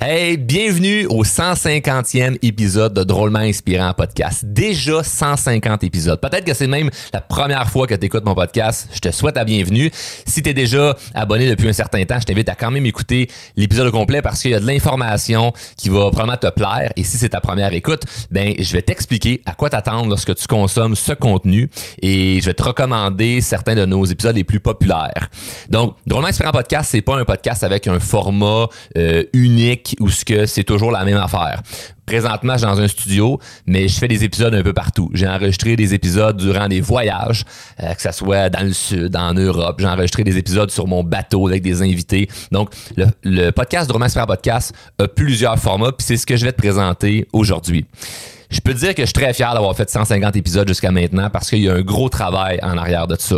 Hey, bienvenue au 150e épisode de Drôlement Inspirant Podcast. Déjà 150 épisodes. Peut-être que c'est même la première fois que tu écoutes mon podcast. Je te souhaite la bienvenue. Si tu es déjà abonné depuis un certain temps, je t'invite à quand même écouter l'épisode complet parce qu'il y a de l'information qui va probablement te plaire. Et si c'est ta première écoute, ben je vais t'expliquer à quoi t'attendre lorsque tu consommes ce contenu et je vais te recommander certains de nos épisodes les plus populaires. Donc, Drôlement Inspirant Podcast, c'est pas un podcast avec un format euh, unique ou ce que c'est toujours la même affaire. Présentement, je suis dans un studio, mais je fais des épisodes un peu partout. J'ai enregistré des épisodes durant des voyages, euh, que ce soit dans le sud, en Europe. J'ai enregistré des épisodes sur mon bateau avec des invités. Donc, le, le podcast Drôme Super Podcast a plusieurs formats, puis c'est ce que je vais te présenter aujourd'hui. Je peux dire que je suis très fier d'avoir fait 150 épisodes jusqu'à maintenant parce qu'il y a un gros travail en arrière de ça.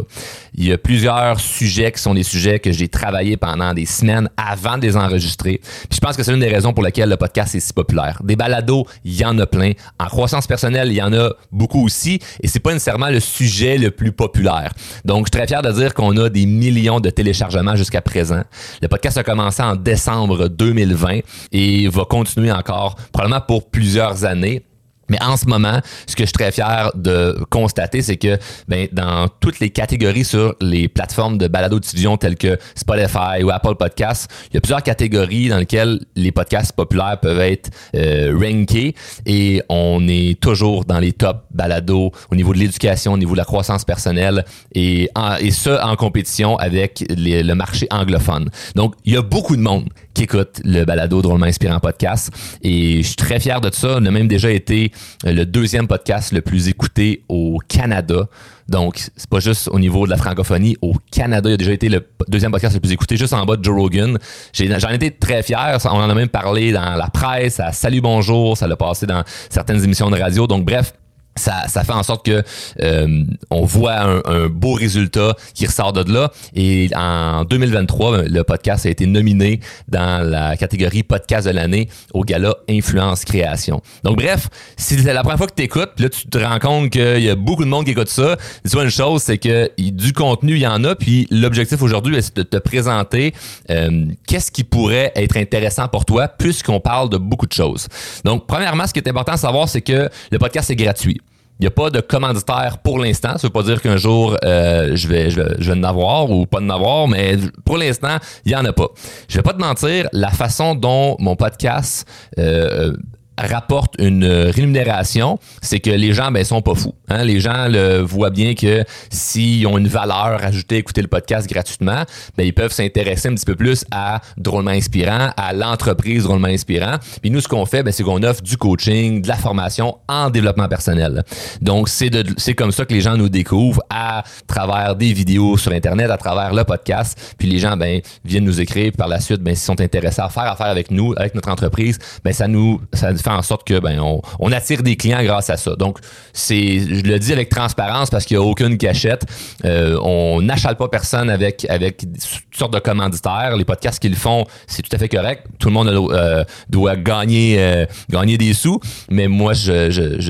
Il y a plusieurs sujets qui sont des sujets que j'ai travaillé pendant des semaines avant de les enregistrer. Puis je pense que c'est une des raisons pour lesquelles le podcast est si populaire. Des balados, il y en a plein. En croissance personnelle, il y en a beaucoup aussi. Et c'est pas nécessairement le sujet le plus populaire. Donc, je suis très fier de dire qu'on a des millions de téléchargements jusqu'à présent. Le podcast a commencé en décembre 2020 et va continuer encore probablement pour plusieurs années. Mais en ce moment, ce que je suis très fier de constater, c'est que ben, dans toutes les catégories sur les plateformes de balado-diffusion telles que Spotify ou Apple Podcasts, il y a plusieurs catégories dans lesquelles les podcasts populaires peuvent être euh, rankés et on est toujours dans les top balados au niveau de l'éducation, au niveau de la croissance personnelle et, et ça en compétition avec le marché anglophone. Donc, il y a beaucoup de monde qui écoute le balado Drôlement Inspirant Podcast et je suis très fier de ça. On a même déjà été le deuxième podcast le plus écouté au Canada. Donc, c'est pas juste au niveau de la francophonie. Au Canada, il a déjà été le deuxième podcast le plus écouté, juste en bas de Joe Rogan. J'en étais très fier. On en a même parlé dans la presse, à Salut Bonjour, ça l'a passé dans certaines émissions de radio. Donc, bref, ça, ça fait en sorte que euh, on voit un, un, beau résultat qui ressort de là. Et en 2023, le podcast a été nominé dans la catégorie podcast de l'année au gala Influence Création. Donc bref, si c'est la première fois que tu écoutes, là tu te rends compte qu'il y a beaucoup de monde qui écoute ça, dis-toi une chose, c'est que du contenu, il y en a, puis l'objectif aujourd'hui, c'est de te présenter euh, qu'est-ce qui pourrait être intéressant pour toi, puisqu'on parle de beaucoup de choses. Donc premièrement, ce qui est important à savoir, c'est que le podcast est gratuit. Il n'y a pas de commanditaire pour l'instant. Ça veut pas dire qu'un jour euh, je vais je vais, je vais en avoir ou pas en avoir, mais pour l'instant, il y en a pas. Je vais pas te mentir, la façon dont mon podcast euh, rapporte une rémunération, c'est que les gens ben sont pas fous. Hein? Les gens le voient bien que s'ils ont une valeur ajoutée à écouter le podcast gratuitement, ben ils peuvent s'intéresser un petit peu plus à drôlement inspirant, à l'entreprise drôlement inspirant. Puis nous ce qu'on fait, ben, c'est qu'on offre du coaching, de la formation en développement personnel. Donc c'est de c'est comme ça que les gens nous découvrent à travers des vidéos sur internet, à travers le podcast. Puis les gens ben viennent nous écrire par la suite ben s'ils sont intéressés à faire affaire avec nous, avec notre entreprise, ben ça nous ça fait en sorte que ben on, attire des clients grâce à ça. Donc c'est je le dis avec transparence parce qu'il n'y a aucune cachette. Euh, on n'achale pas personne avec avec toutes sortes de commanditaires. Les podcasts qu'ils font, c'est tout à fait correct. Tout le monde euh, doit gagner euh, gagner des sous, mais moi je je,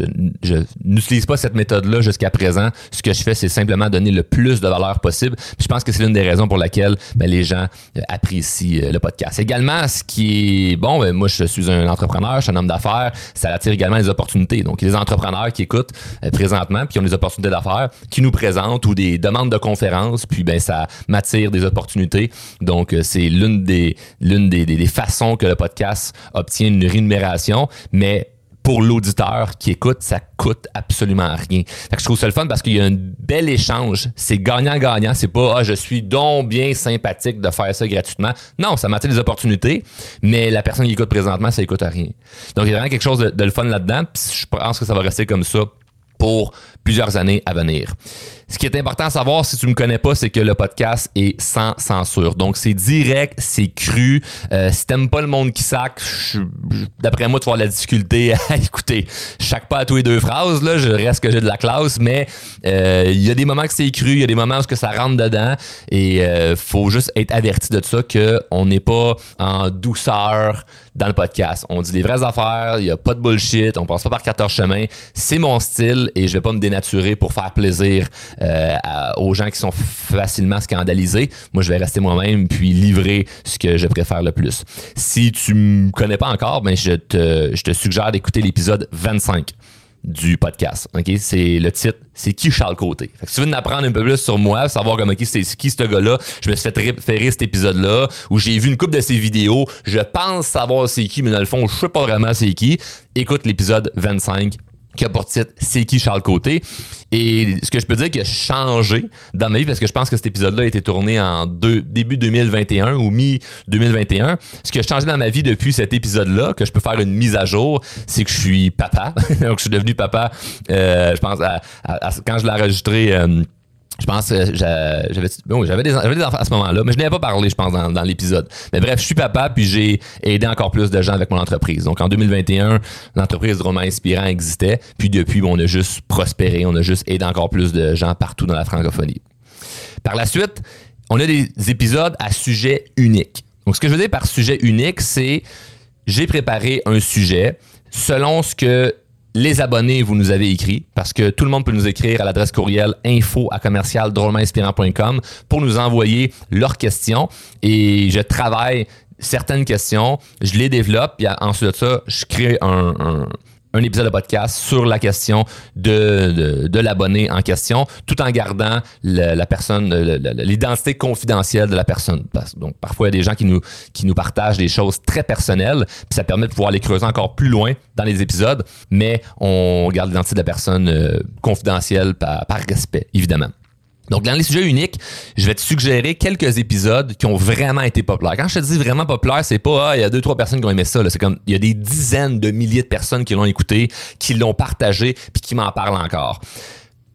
je, n'utilise pas cette méthode là jusqu'à présent. Ce que je fais, c'est simplement donner le plus de valeur possible. Je pense que c'est l'une des raisons pour laquelle ben, les gens apprécient le podcast. Également, ce qui est bon, ben, moi je suis un entrepreneur, je suis un homme d'affaires ça attire également les opportunités. Donc, les entrepreneurs qui écoutent euh, présentement, puis qui ont des opportunités d'affaires, qui nous présentent ou des demandes de conférences, puis ben ça m'attire des opportunités. Donc, euh, c'est l'une des des, des, des façons que le podcast obtient une rémunération, mais pour l'auditeur qui écoute, ça coûte absolument rien. Fait que je trouve ça le fun parce qu'il y a un bel échange. C'est gagnant-gagnant. C'est pas, ah, je suis donc bien sympathique de faire ça gratuitement. Non, ça m'attire des opportunités, mais la personne qui écoute présentement, ça écoute à rien. Donc, il y a vraiment quelque chose de, de le fun là-dedans. je pense que ça va rester comme ça pour plusieurs années à venir. Ce qui est important à savoir, si tu me connais pas, c'est que le podcast est sans censure. Donc, c'est direct, c'est cru. Euh, si t'aimes pas le monde qui sac, d'après moi, tu vas avoir la difficulté à écouter. Chaque pas à tous les deux phrases, là, je reste que j'ai de la classe, mais euh, il y a des moments que c'est cru, il y a des moments où que ça rentre dedans et euh, faut juste être averti de ça qu'on n'est pas en douceur dans le podcast. On dit des vraies affaires, il y a pas de bullshit, on passe pas par 14 chemins. C'est mon style et je vais pas me dénaturer pour faire plaisir euh, aux gens qui sont facilement scandalisés. Moi, je vais rester moi-même puis livrer ce que je préfère le plus. Si tu me connais pas encore, ben je te, suggère d'écouter l'épisode 25 du podcast. OK? C'est le titre, c'est qui Charles Côté? Si tu veux en apprendre un peu plus sur moi, savoir comme c'est qui ce gars-là, je me suis fait référer cet épisode-là où j'ai vu une coupe de ses vidéos, je pense savoir c'est qui mais dans le fond, je sais pas vraiment c'est qui. Écoute l'épisode 25 qui a pour titre C'est qui Charles Côté. Et ce que je peux dire qui a changé dans ma vie, parce que je pense que cet épisode-là a été tourné en début 2021 ou mi-2021, ce qui a changé dans ma vie depuis cet épisode-là, que je peux faire une mise à jour, c'est que je suis papa. Donc, je suis devenu papa, euh, je pense, quand je l'ai enregistré... Euh, je pense que j'avais bon, des, des, enfants à ce moment-là, mais je n'avais pas parlé, je pense, dans, l'épisode. Mais bref, je suis papa, puis j'ai aidé encore plus de gens avec mon entreprise. Donc en 2021, l'entreprise Drôlement Inspirant existait, puis depuis, on a juste prospéré, on a juste aidé encore plus de gens partout dans la francophonie. Par la suite, on a des épisodes à sujet unique. Donc ce que je veux dire par sujet unique, c'est j'ai préparé un sujet selon ce que les abonnés, vous nous avez écrit, parce que tout le monde peut nous écrire à l'adresse courriel info à commercial pour nous envoyer leurs questions. Et je travaille certaines questions, je les développe, puis ensuite de ça, je crée un épisode de podcast sur la question de, de, l'abonné en question, tout en gardant la personne, l'identité confidentielle de la personne. Donc, parfois, il y a des gens qui nous, qui nous partagent des choses très personnelles, puis ça permet de pouvoir les creuser encore plus loin dans les épisodes, mais on garde l'identité de la personne euh, confidentielle par, par respect, évidemment. Donc, dans les sujets uniques, je vais te suggérer quelques épisodes qui ont vraiment été populaires. Quand je te dis vraiment populaire, c'est pas, ah, il y a deux, trois personnes qui ont aimé ça, C'est comme, il y a des dizaines de milliers de personnes qui l'ont écouté, qui l'ont partagé, puis qui m'en parlent encore.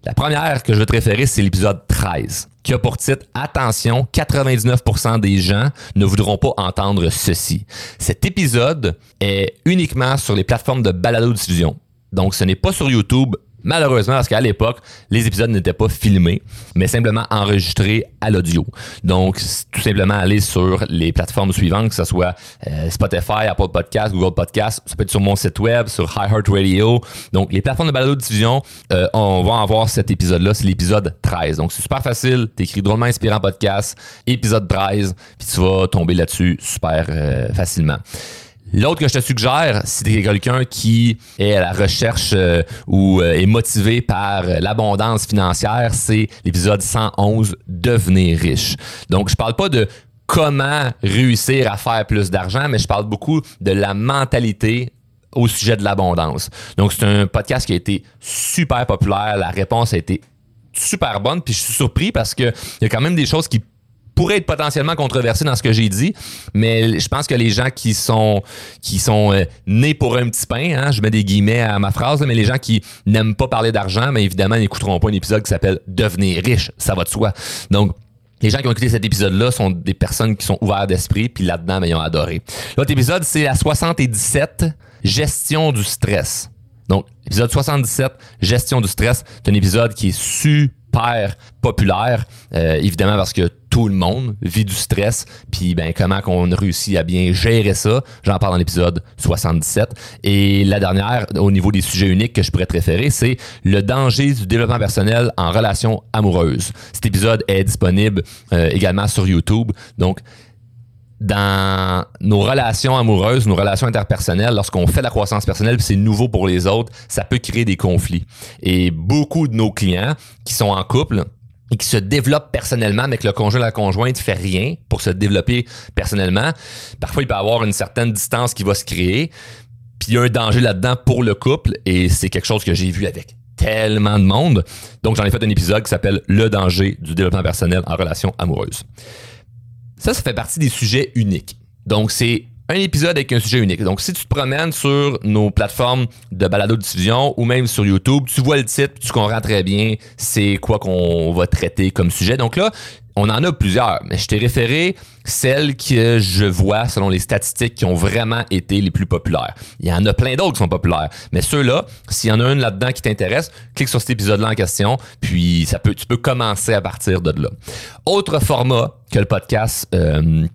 La première que je vais te référer, c'est l'épisode 13, qui a pour titre Attention, 99% des gens ne voudront pas entendre ceci. Cet épisode est uniquement sur les plateformes de balado-diffusion. Donc, ce n'est pas sur YouTube, Malheureusement, parce qu'à l'époque, les épisodes n'étaient pas filmés, mais simplement enregistrés à l'audio. Donc, tout simplement aller sur les plateformes suivantes, que ce soit euh, Spotify, Apple Podcast, Google Podcast, ça peut être sur mon site web, sur iHeartRadio. Donc, les plateformes de balado-diffusion, euh, on va avoir cet épisode-là, c'est l'épisode 13. Donc, c'est super facile, t'écris drôlement inspirant podcast, épisode 13, puis tu vas tomber là-dessus super euh, facilement. L'autre que je te suggère, si tu es quelqu'un qui est à la recherche euh, ou euh, est motivé par l'abondance financière, c'est l'épisode 111 Devenir riche. Donc, je parle pas de comment réussir à faire plus d'argent, mais je parle beaucoup de la mentalité au sujet de l'abondance. Donc, c'est un podcast qui a été super populaire. La réponse a été super bonne. Puis je suis surpris parce que il y a quand même des choses qui pourrait être potentiellement controversé dans ce que j'ai dit, mais je pense que les gens qui sont qui sont euh, nés pour un petit pain, hein, je mets des guillemets à ma phrase, mais les gens qui n'aiment pas parler d'argent, mais évidemment n'écouteront pas un épisode qui s'appelle Devenir riche, ça va de soi. Donc les gens qui ont écouté cet épisode-là sont des personnes qui sont ouvertes d'esprit, puis là-dedans, ben, ils ont adoré. L'autre épisode, c'est la 77, Gestion du stress. Donc, épisode 77, Gestion du stress, c'est un épisode qui est super populaire, euh, évidemment parce que tout le monde vit du stress, puis ben comment qu'on réussit à bien gérer ça. J'en parle dans l'épisode 77. Et la dernière, au niveau des sujets uniques que je pourrais te référer, c'est le danger du développement personnel en relation amoureuse. Cet épisode est disponible euh, également sur YouTube. Donc, dans nos relations amoureuses, nos relations interpersonnelles, lorsqu'on fait la croissance personnelle, c'est nouveau pour les autres, ça peut créer des conflits. Et beaucoup de nos clients qui sont en couple, et qui se développe personnellement, mais que le conjoint la conjointe fait rien pour se développer personnellement, parfois il peut y avoir une certaine distance qui va se créer. Puis il y a un danger là-dedans pour le couple et c'est quelque chose que j'ai vu avec tellement de monde. Donc j'en ai fait un épisode qui s'appelle Le danger du développement personnel en relation amoureuse. Ça, ça fait partie des sujets uniques. Donc c'est un épisode avec un sujet unique. Donc, si tu te promènes sur nos plateformes de balado diffusion ou même sur YouTube, tu vois le titre, tu comprends très bien c'est quoi qu'on va traiter comme sujet. Donc là, on en a plusieurs, mais je t'ai référé celles que je vois selon les statistiques qui ont vraiment été les plus populaires. Il y en a plein d'autres qui sont populaires, mais ceux-là, s'il y en a une là-dedans qui t'intéresse, clique sur cet épisode-là en question, puis ça peut, tu peux commencer à partir de là. Autre format que le podcast euh,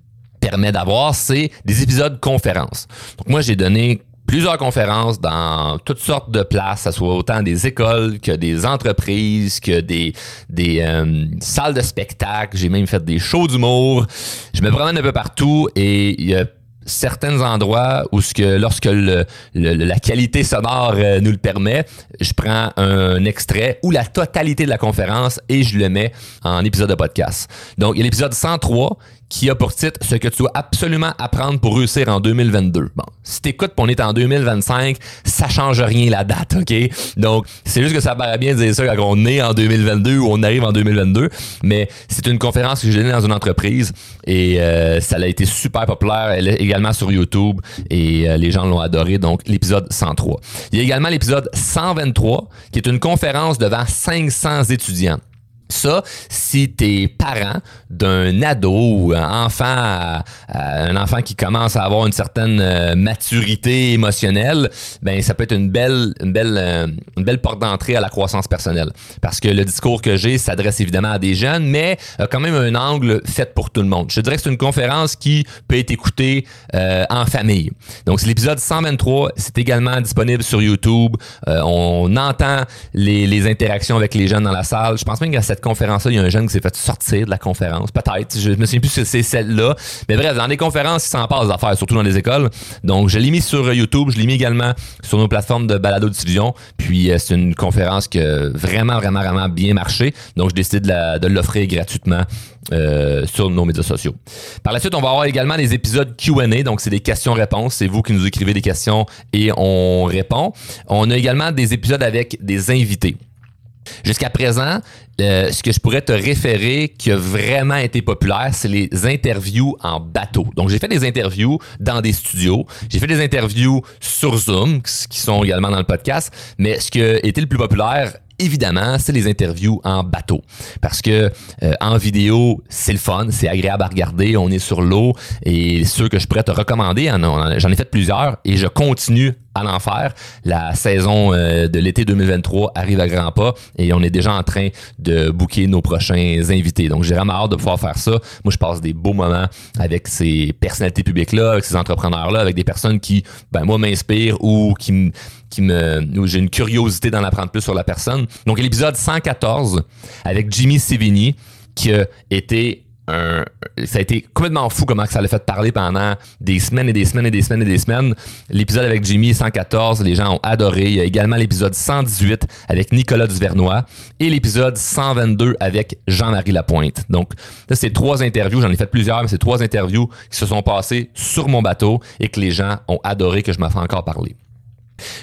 permet d'avoir, c'est des épisodes conférences. Donc moi, j'ai donné plusieurs conférences dans toutes sortes de places, ça soit autant des écoles que des entreprises, que des, des euh, salles de spectacle. J'ai même fait des shows d'humour. Je me promène un peu partout et il y a certains endroits où ce que lorsque le, la qualité sonore euh, nous le permet, je prends un extrait ou la totalité de la conférence et je le mets en épisode de podcast. Donc, il y a l'épisode 103 qui a pour titre ce que tu dois absolument apprendre pour réussir en 2022. Bon, si t'écoutes on est en 2025, ça change rien la date, OK? Donc, c'est juste que ça paraît bien de dire ça quand on est en 2022 ou on arrive en 2022, mais c'est une conférence que j'ai donnée dans une entreprise et euh, ça a été super populaire. Elle est également sur YouTube et euh, les gens l'ont adoré. Donc, l'épisode 103. Il y a également l'épisode 123 qui est une conférence devant 500 étudiants. Ça, si t'es parent d'un ado ou un enfant, un enfant qui commence à avoir une certaine euh, maturité émotionnelle, ben ça peut être une belle, une belle, euh, une belle porte d'entrée à la croissance personnelle. Parce que le discours que j'ai s'adresse évidemment à des jeunes, mais quand même un angle fait pour tout le monde. Je dirais que c'est une conférence qui peut être écoutée euh, en famille. Donc c'est l'épisode 123. C'est également disponible sur YouTube. on entend les, les interactions avec les jeunes dans la salle. Je pense même qu'à cette conférence-là, il y a un jeune qui s'est fait sortir de la conférence. Peut-être. Je me souviens plus si c'est celle-là. Mais bref, dans les conférences, il s'en passe d'affaires, surtout dans les écoles. Donc, je l'ai mis sur YouTube. Je l'ai mis également sur nos plateformes de balado-diffusion. Puis, euh, c'est une conférence qui a vraiment, vraiment, vraiment bien marché. Donc, je décide de l'offrir gratuitement euh, sur nos médias sociaux. Par la suite, on va avoir également des épisodes Q&A, donc c'est des questions-réponses. C'est vous qui nous écrivez des questions et on répond. On a également des épisodes avec des invités. Jusqu'à présent, euh, ce que je pourrais te référer qui a vraiment été populaire, c'est les interviews en bateau. Donc, j'ai fait des interviews dans des studios. J'ai fait des interviews sur Zoom, qui sont également dans le podcast. Mais ce qui a été le plus populaire évidemment, c'est les interviews en bateau. Parce que euh, en vidéo, c'est le fun, c'est agréable à regarder, on est sur l'eau et ceux que je pourrais te recommander, j'en ai fait plusieurs et je continue à l'en faire. La saison euh, de l'été 2023 arrive à grands pas et on est déjà en train de booker nos prochains invités. Donc j'ai vraiment hâte de pouvoir faire ça. Moi, je passe des beaux moments avec ces personnalités publiques-là, avec ces entrepreneurs-là, avec des personnes qui, ben moi, m'inspirent ou qui me qui me, j'ai une curiosité d'en apprendre plus sur la personne. Donc, l'épisode 114 avec Jimmy Sevigny, qui a été un, ça a été complètement fou comment ça l'a fait parler pendant des semaines et des semaines et des semaines et des semaines. L'épisode avec Jimmy 114, les gens ont adoré. Il y a également l'épisode 118 avec Nicolas Duvernois et l'épisode 122 avec Jean-Marie Lapointe. Donc, là, c'est trois interviews. J'en ai fait plusieurs, mais c'est trois interviews qui se sont passées sur mon bateau et que les gens ont adoré que je m'en fais encore parler.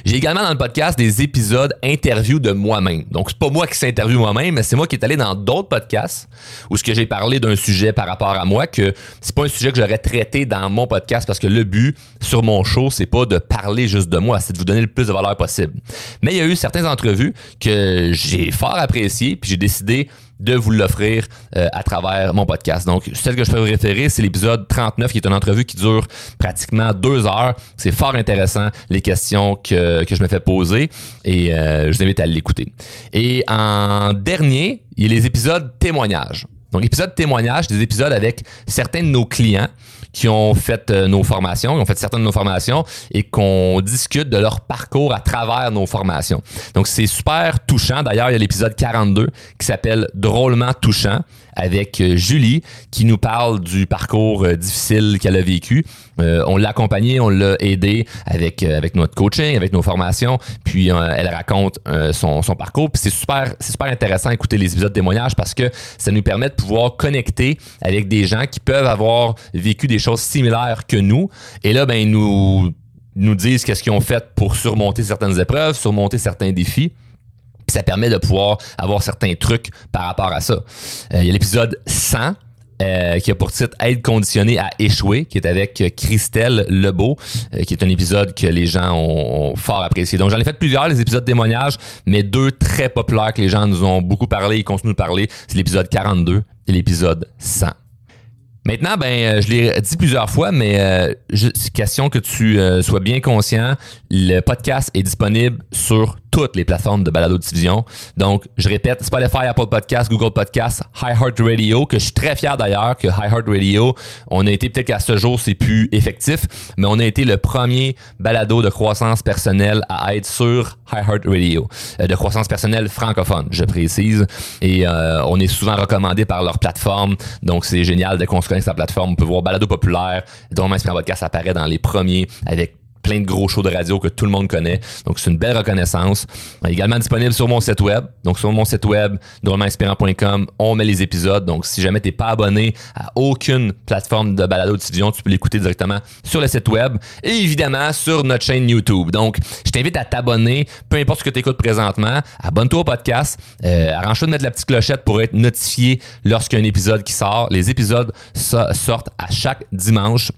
J'ai également dans le podcast des épisodes interviews de moi-même. Donc, c'est pas moi qui s'interviewe moi-même, mais c'est moi qui est allé dans d'autres podcasts où ce que j'ai parlé d'un sujet par rapport à moi que c'est pas un sujet que j'aurais traité dans mon podcast parce que le but sur mon show, c'est pas de parler juste de moi, c'est de vous donner le plus de valeur possible. Mais il y a eu certaines entrevues que j'ai fort appréciées puis j'ai décidé de vous l'offrir euh, à travers mon podcast. Donc, celle que je peux vous référer, c'est l'épisode 39, qui est une entrevue qui dure pratiquement deux heures. C'est fort intéressant, les questions que, que je me fais poser, et euh, je vous invite à l'écouter. Et en dernier, il y a les épisodes témoignages. Donc, épisode témoignage, des épisodes avec certains de nos clients qui ont fait euh, nos formations, qui ont fait certaines de nos formations et qu'on discute de leur parcours à travers nos formations. Donc, c'est super touchant. D'ailleurs, il y a l'épisode 42 qui s'appelle Drôlement touchant avec euh, Julie qui nous parle du parcours euh, difficile qu'elle a vécu. Euh, on l'a accompagné, on l'a aidé avec avec notre coaching, avec nos formations, puis elle raconte son, son parcours. Puis c'est super c'est super intéressant d'écouter les épisodes de témoignages parce que ça nous permet de pouvoir connecter avec des gens qui peuvent avoir vécu des choses similaires que nous. Et là, ben nous nous disent qu'est-ce qu'ils ont fait pour surmonter certaines épreuves, surmonter certains défis. Ça permet de pouvoir avoir certains trucs par rapport à ça. Euh, il y a l'épisode 100 euh, qui a pour titre Aide conditionnée à échouer, qui est avec Christelle Lebeau, euh, qui est un épisode que les gens ont, fort apprécié. Donc j'en ai fait plusieurs, les épisodes témoignages, mais deux très populaires que les gens nous ont beaucoup parlé et continuent de parler, c'est l'épisode 42 et l'épisode 100. Maintenant, ben, je l'ai dit plusieurs fois, mais c'est question que tu sois bien conscient. Le podcast est disponible sur toutes les plateformes de balado-diffusion. Donc, je répète, Spotify, Apple Podcasts, Google Podcasts, iHeartRadio, que je suis très fier d'ailleurs que iHeartRadio, on a été peut-être qu'à ce jour, c'est plus effectif, mais on a été le premier balado de croissance personnelle à être sur iHeartRadio, euh, de croissance personnelle francophone, je précise. Et euh, on est souvent recommandé par leur plateforme. Donc, c'est génial de qu'on se sa plateforme. On peut voir balado populaire, dont Inspirant Podcast apparaît dans les premiers avec plein de gros shows de radio que tout le monde connaît. Donc, c'est une belle reconnaissance. Également disponible sur mon site web. Donc, sur mon site web, drôlementinspirant.com, on met les épisodes. Donc, si jamais t'es pas abonné à aucune plateforme de balado diffusion, tu peux l'écouter directement sur le site web et évidemment sur notre chaîne YouTube. Donc, je t'invite à t'abonner, peu importe ce que tu écoutes présentement. Abonne-toi au podcast. Euh, arrange-toi de mettre la petite clochette pour être notifié lorsqu'il y a un épisode qui sort. Les épisodes sortent à chaque dimanche.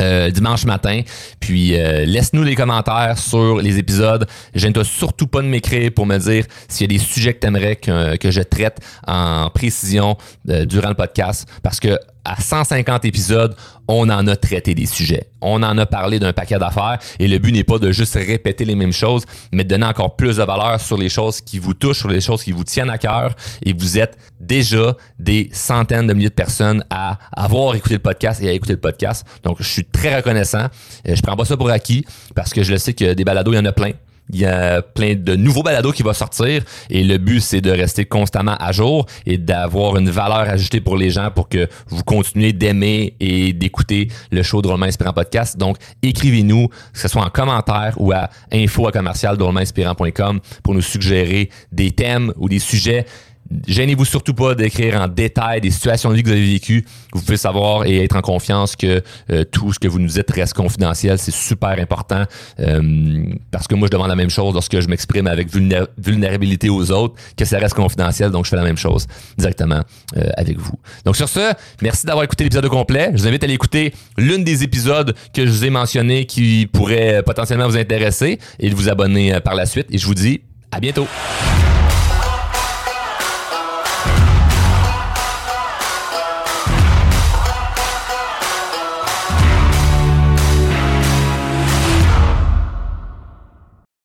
Euh, dimanche matin. Puis euh, laisse-nous des commentaires sur les épisodes. Gêne-toi surtout pas de m'écrire pour me dire s'il y a des sujets que tu aimerais que, que, je traite en précision euh, durant le podcast. Parce que à 150 épisodes, on en a traité des sujets. On en a parlé d'un paquet d'affaires et le but n'est pas de juste répéter les mêmes choses, mais de donner encore plus de valeur sur les choses qui vous touchent, sur les choses qui vous tiennent à cœur et vous êtes déjà des centaines de milliers de personnes à avoir écouté le podcast et à écouter le podcast. Donc, je suis très reconnaissant. Euh, je prends pas ça pour acquis parce que je le sais que des balados, il y en a plein. Il y a plein de nouveaux balados qui vont sortir et le but c'est de rester constamment à jour et d'avoir une valeur ajoutée pour les gens pour que vous continuez d'aimer et d'écouter le show Drôlement Inspirant Podcast. Donc écrivez-nous, que ce soit en commentaire ou à info à commercial pour nous suggérer des thèmes ou des sujets Gênez-vous surtout pas d'écrire en détail des situations de vie que vous avez vécues. Vous pouvez savoir et être en confiance que euh, tout ce que vous nous dites reste confidentiel. C'est super important euh, parce que moi, je demande la même chose lorsque je m'exprime avec vulnérabilité aux autres, que ça reste confidentiel. Donc, je fais la même chose directement euh, avec vous. Donc, sur ce, merci d'avoir écouté l'épisode complet. Je vous invite à aller écouter l'une des épisodes que je vous ai mentionné qui pourrait potentiellement vous intéresser et de vous abonner par la suite. Et je vous dis à bientôt.